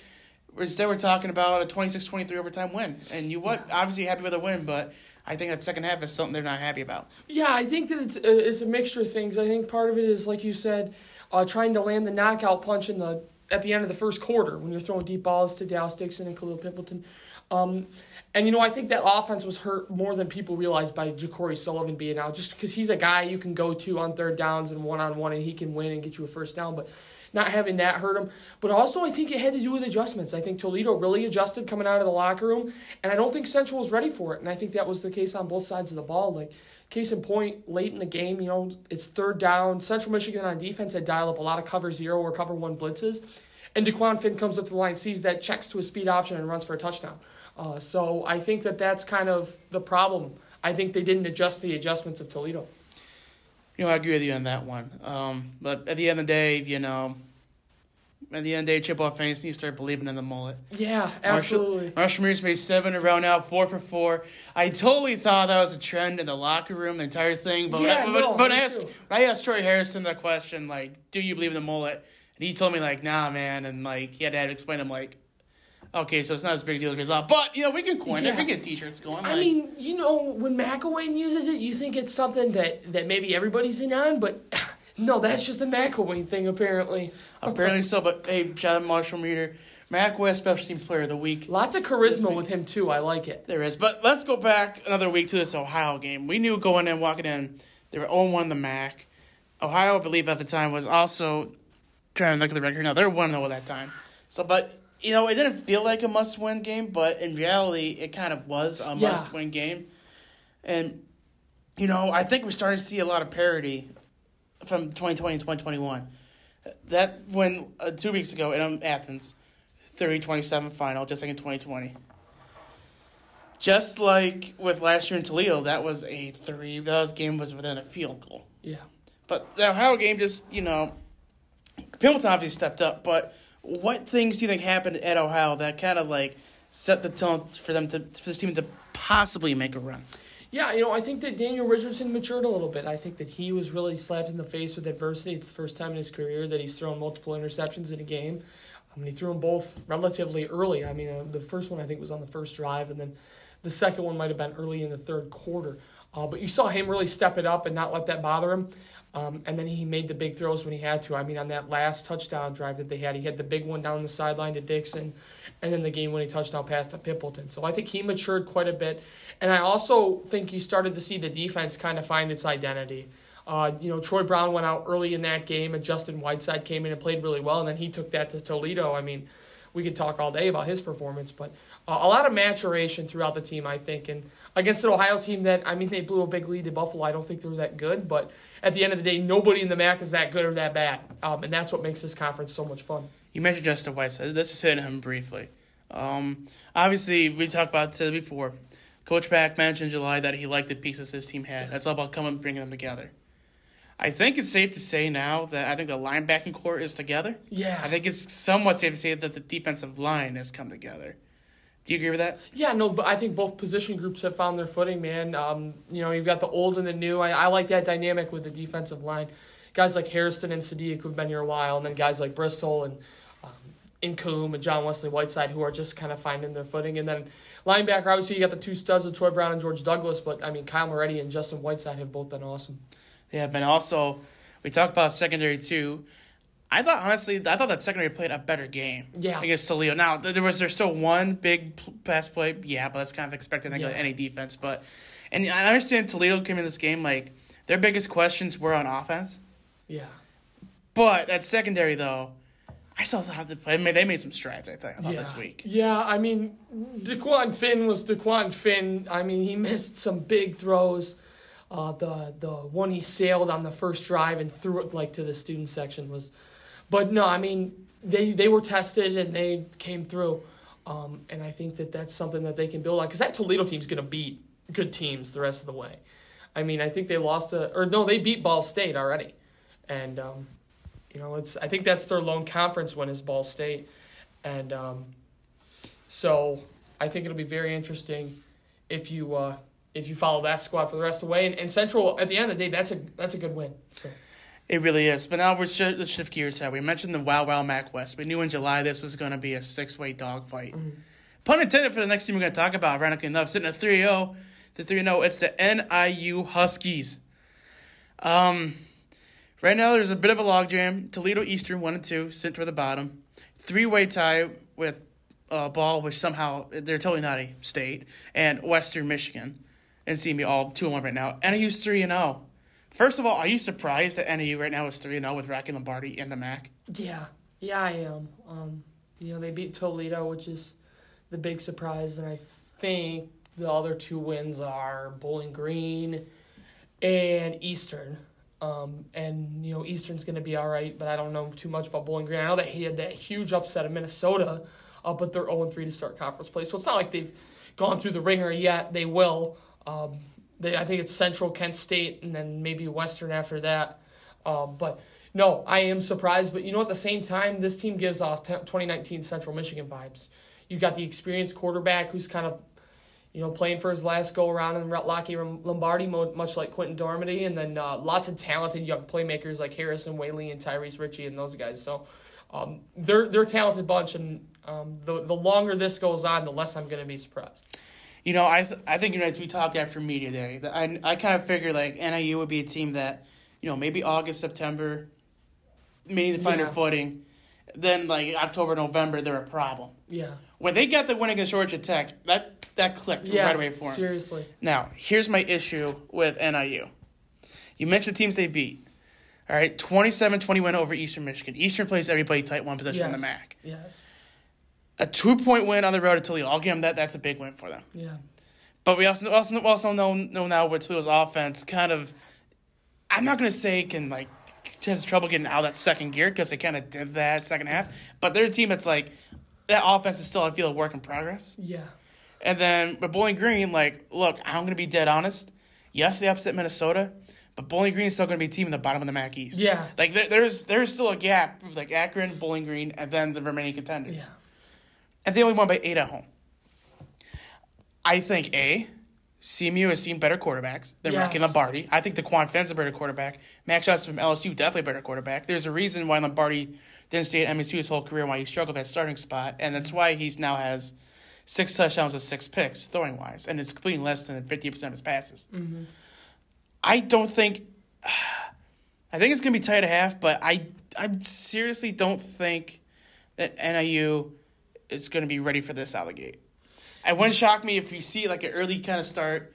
instead, we're talking about a 26-23 overtime win, and you what? Obviously, happy with a win, but I think that second half is something they're not happy about. Yeah, I think that it's, uh, it's a mixture of things. I think part of it is, like you said, uh, trying to land the knockout punch in the at the end of the first quarter when you're throwing deep balls to Dallas Dixon and Khalil Pimpleton. Um, and you know, I think that offense was hurt more than people realized by Ja'Cory Sullivan being out, just because he's a guy you can go to on third downs and one on one, and he can win and get you a first down. But not having that hurt him. But also, I think it had to do with adjustments. I think Toledo really adjusted coming out of the locker room, and I don't think Central was ready for it. And I think that was the case on both sides of the ball. Like, case in point, late in the game, you know, it's third down. Central Michigan on defense had dialed up a lot of cover zero or cover one blitzes. And DeQuan Finn comes up to the line, sees that, checks to a speed option, and runs for a touchdown. Uh, so I think that that's kind of the problem. I think they didn't adjust the adjustments of Toledo. You know, I agree with you on that one. Um, but at the end of the day, you know, at the end of the day, Chippewa fans need to start believing in the mullet. Yeah, absolutely. Marshall, Marshall Ramirez made seven in a row four for four. I totally thought that was a trend in the locker room, the entire thing. But Yeah, I, no, but, but I asked, too. I asked Troy Harrison the question, like, "Do you believe in the mullet?" And he told me like, "Nah, man," and like he had to explain to him like, "Okay, so it's not as big a deal as we thought, but you know, we can coin it, we can get T-shirts going." I like- mean, you know, when McElwain uses it, you think it's something that, that maybe everybody's in on, but *laughs* no, that's just a McElwain thing, apparently. apparently *laughs* so. But hey, shout out Marshall Meeder, MAC West Special Teams Player of the Week. Lots of charisma with him, too. I like it. There is. But let's go back another week to this Ohio game. We knew going in, walking in, they were 0 1 the MAC. Ohio, I believe, at the time was also trying to look at the record. No, they were 1 0 at that time. So, but, you know, it didn't feel like a must win game, but in reality, it kind of was a Yeah. must win game. And, you know, I think we're starting to see a lot of parity from 2020 and 2021. That when uh, two weeks ago in um, Athens, 30 27 final, just like in 2020. Just like with last year in Toledo, that was a three. That was game was within a field goal. Yeah. But the Ohio game just you know, Pimpleton obviously stepped up. But what things do you think happened at Ohio that kind of like set the tone for them to for this team to possibly make a run? Yeah, you know, I think that Daniel Richardson matured a little bit. I think that he was really slapped in the face with adversity. It's the first time in his career that he's thrown multiple interceptions in a game. I mean, he threw them both relatively early. I mean, uh, the first one I think was on the first drive, and then the second one might have been early in the third quarter. Uh, but you saw him really step it up and not let that bother him. Um, and then he made the big throws when he had to. I mean, on that last touchdown drive that they had, he had the big one down the sideline to Dixon, and then the game winning touchdown pass to Pimpleton. So I think he matured quite a bit. And I also think you started to see the defense kind of find its identity. Uh, you know, Troy Brown went out early in that game, and Justin Whiteside came in and played really well, and then he took that to Toledo. I mean, we could talk all day about his performance, but uh, a lot of maturation throughout the team, I think. And against an Ohio team that, I mean, they blew a big lead to Buffalo. I don't think they're that good, but at the end of the day, nobody in the MAC is that good or that bad. Um, and that's what makes this conference so much fun. You mentioned Justin Whiteside. Let's just hit him briefly. Um, obviously, we talked about it before. Coach Pack mentioned in July that he liked the pieces his team had. That's all about coming and bringing them together. I think it's safe to say now that I think the linebacking corps is together. Yeah. I think it's somewhat safe to say that the defensive line has come together. Do you agree with that? Yeah, no, but I think both position groups have found their footing, man. Um, you know, you've got the old and the new. I, I like that dynamic with the defensive line. Guys like Harrison and Sadiq who've been here a while, and then guys like Bristol and um, Incoom and John Wesley Whiteside who are just kind of finding their footing. And then linebacker, obviously, you got the two studs of Troy Brown and George Douglas, but I mean, Kyle Moretti and Justin Whiteside have both been awesome. Yeah, but also we talked about secondary too. I thought honestly, I thought that secondary played a better game. Yeah. against Toledo. Now there was there's still one big pass play. Yeah, but that's kind of expected. I think Yeah. any defense. But and I understand Toledo came in this game like their biggest questions were on offense. Yeah. But that secondary though, I still thought they played. I mean, they made some strides. I think I thought yeah. this week. Yeah, I mean, DeQuan Finn was DeQuan Finn. I mean, he *laughs* missed some big throws. Uh, the the one he sailed on the first drive and threw it like to the student section was, but no, I mean they they were tested and they came through, um, and I think that that's something that they can build on because that Toledo team's gonna beat good teams the rest of the way. I mean, I think they lost to or no, they beat Ball State already, and um, you know it's I think that's their lone conference win is Ball State, and um, so I think it'll be very interesting if you uh, if you follow that squad for the rest of the way. And, and Central, at the end of the day, that's a that's a good win. So It really is. But now we're sh- let's shift gears here. We mentioned the Wow Wow MAC West. We knew in July this was going to be a six way dogfight. Pun intended for the next team we're going to talk about, ironically enough, sitting at 3 0. The 3 0, it's the NIU Huskies. Um, right now, there's a bit of a logjam. Toledo Eastern 1 and 2, sit toward the bottom. Three way tie with uh, Ball, which somehow they're totally not a state, and Western Michigan. And see me all 2 1 right now. NIU's 3 0. First of all, are you surprised that NIU right now is 3 0 with Rocky Lombardi in the MAC? yeah, yeah, I am. Um, you know, they beat Toledo, which is the big surprise, and I think the other two wins are Bowling Green and Eastern. Um, and you know Eastern's going to be all right, but I don't know too much about Bowling Green. I know that he had that huge upset of Minnesota, uh, but they're 0 3 to start conference play, so it's not like they've gone through the ringer yet. They will. Um, they, I think it's Central, Kent State, and then maybe Western after that. Um, but no, I am surprised. But you know, at the same time, this team gives off t- 2019 Central Michigan vibes. You've got the experienced quarterback who's kind of you know, playing for his last go around in Rocky Lombardi, much like Quinten Dormady, and then uh, lots of talented young playmakers like Harrison Waylee and Tyrese Ritchie and those guys. So um, they're they're a talented bunch, and um, the the longer this goes on, the less I'm going to be surprised. You know, I th- I think you know we talked after media day. I I kind of figured like NIU would be a team that you know maybe August September, maybe to find Yeah. their footing. Then like October November they're a problem. Yeah, When they got the win against Georgia Tech, that that clicked yeah, right away for them. seriously. Now, here's my issue with NIU. You mentioned the teams they beat. All right, 27-20 win over Eastern Michigan. Eastern plays everybody tight one possession in the MAC. Yes, A two point win on the road at Toledo. I'll give them that. That's a big win for them. yeah, But we also also also know know now with Toledo's offense kind of. I'm not gonna say can like has trouble getting out of that second gear because they kind of did that second half. But they're a team that's like that offense is still I feel a work in progress. yeah, And then with Bowling Green, like, look, I'm gonna be dead honest. Yes, they upset Minnesota, but Bowling Green is still gonna be a team in the bottom of the MAC East. yeah, Like there, there's there's still a gap like Akron, Bowling Green, and then the remaining contenders. yeah. And they only won by eight at home. I think A, CMU has seen better quarterbacks than Yes. Rocky Lombardi. I think DeQuan Finn's a better quarterback. Max Johnson from LSU definitely a better quarterback. There's a reason why Lombardi didn't stay at MSU his whole career, why he struggled at starting spot, and that's why he's now has six touchdowns with six picks throwing wise, and it's completing less than fifty percent of his passes. Mm-hmm. I don't think. *sighs* I think it's gonna be tight at half, but I I seriously don't think that NIU is gonna be ready for this out of the gate. It wouldn't shock me if you see like an early kind of start,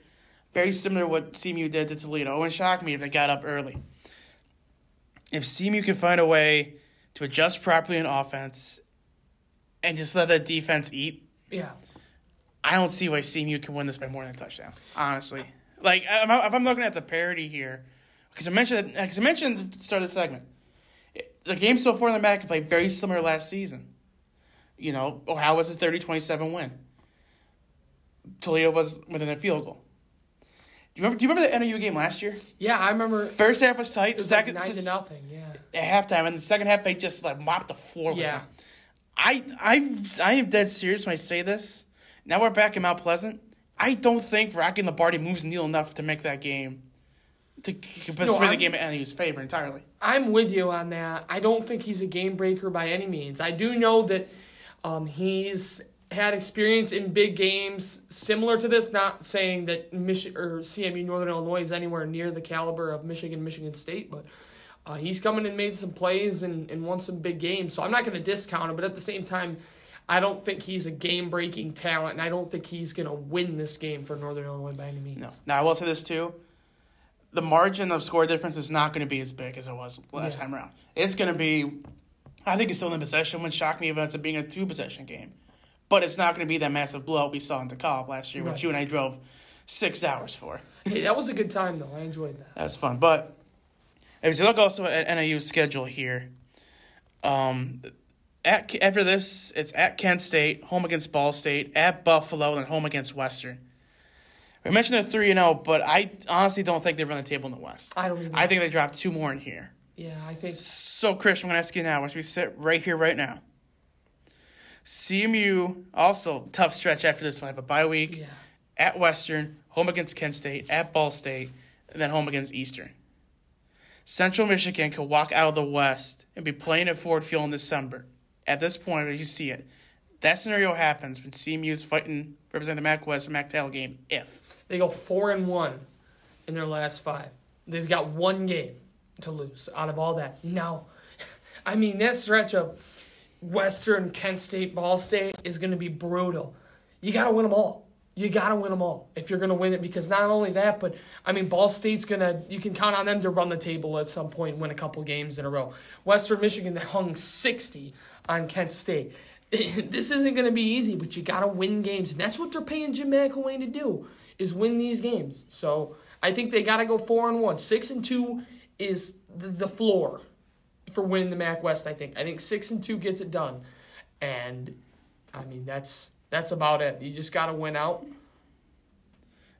very similar to what CMU did to Toledo. It wouldn't shock me if they got up early. If CMU can find a way to adjust properly in offense and just let that defense eat, Yeah, I don't see why CMU can win this by more than a touchdown. Honestly, like if I'm- if I'm looking at the parity here, because I mentioned because I mentioned at the start of the segment, the game so far in the MAC played very similar last season. You know, Ohio was a 30-27 win. Toledo was within a field goal. Do you remember? Do you remember the NIU game last year? yeah. I remember. First half was tight. was second like nine to nothing. Yeah, at halftime, and the second half they just like mopped the floor with yeah. I I I am dead serious when I say this. Now we're back in Mount Pleasant. I don't think Rocky Lombardi moves the needle enough to make that game to put No, the game in NIU's favor entirely. I'm with you on that. I don't think he's a game breaker by any means. I do know that um, he's had experience in big games similar to this. Not saying that Mich- or CMU Northern Illinois is anywhere near the caliber of Michigan, Michigan State, but uh, he's come in and made some plays and, and won some big games. So I'm not going to discount him, but at the same time, I don't think he's a game breaking talent, and I don't think he's going to win this game for Northern Illinois by any means. No. Now I will say this too. The margin of score difference is not going to be as big as it was last Yeah. time around. It's going to be, I think it's still in possession. Wouldn't shock me if it ends up being a two possession game, but it's not going to be that massive blowout we saw in DeKalb last year, Right. which you and I drove six hours for. Hey, that was a good time, though. I enjoyed that. That was fun. But if you look also at NIU's schedule here, um, at after this, it's at Kent State, home against Ball State, at Buffalo, and home against Western. We mentioned they're three and zero, but I honestly don't think they run the table in the West. I don't even. I think they dropped two more in here. Yeah, I think. So, Chris, I'm going to ask you now, as we sit right here, right now. CMU also tough stretch after this one. I Have a bye week Yeah. at Western, home against Kent State, at Ball State, and then home against Eastern. Central Michigan could walk out of the West and be playing at Ford Field in December. At this point, as you see it. That scenario happens when CMU is fighting representing the MAC West or MAC title game. If They go four and one in their last five. They've got one game to lose out of all that. No. *laughs* I mean that stretch of Western, Kent State, Ball State is going to be brutal. You got to win them all. You got to win them all if you're going to win it because not only that, but I mean Ball State's going to you can count on them to run the table at some point and win a couple games in a row. Western Michigan they hung 60 on Kent State. *laughs* this isn't going to be easy, but you got to win games, and that's what they're paying Jim McElwain to do is win these games. So I think they got to go four and one. Six and two is the, floor for winning the MAC West. I think. I think six and two gets it done, and I mean that's that's about it. You just got to win out.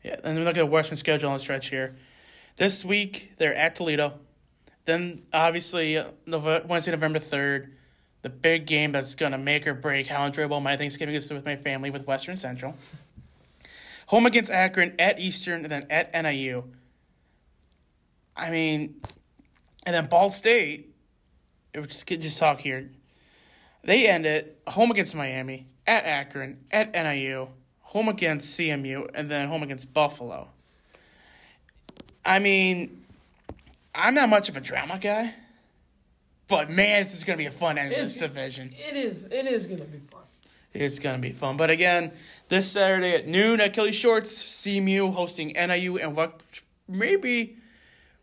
Yeah, and then look at Western schedule on the stretch here. This week they're at Toledo. Then obviously uh, Nov- Wednesday, November third, the big game that's gonna make or break how enjoyable my Thanksgiving is with my family with Western Central. Home against Akron, at Eastern, and then at NIU. I mean, and then Ball State. It was just just talk here. They end it home against Miami, at Akron, at NIU, home against CMU, and then home against Buffalo. I mean, I'm not much of a drama guy, but man, this is going to be a fun end of this division. It is. It is going to be fun. It's going to be fun. But again, this Saturday at noon at Kelly Shorts, CMU hosting NIU and what maybe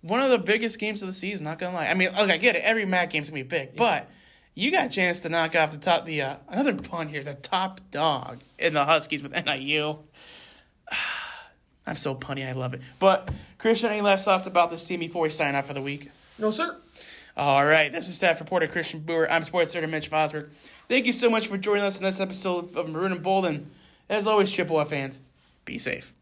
one of the biggest games of the season, not to lie. I mean, look, I get it. Every MAC game's to be big, but you got a chance to knock off the top, the uh, another pun here, the top dog in the Huskies with NIU. *sighs* I'm so punny, I love it. But, Christian, any last thoughts about this team before we sign off for the week? No, sir. All right, this is staff reporter Christian Brewer. I'm sports editor Mitch Fosberg. Thank you so much for joining us in this episode of Maroon and Bold. And as always, F fans, be safe.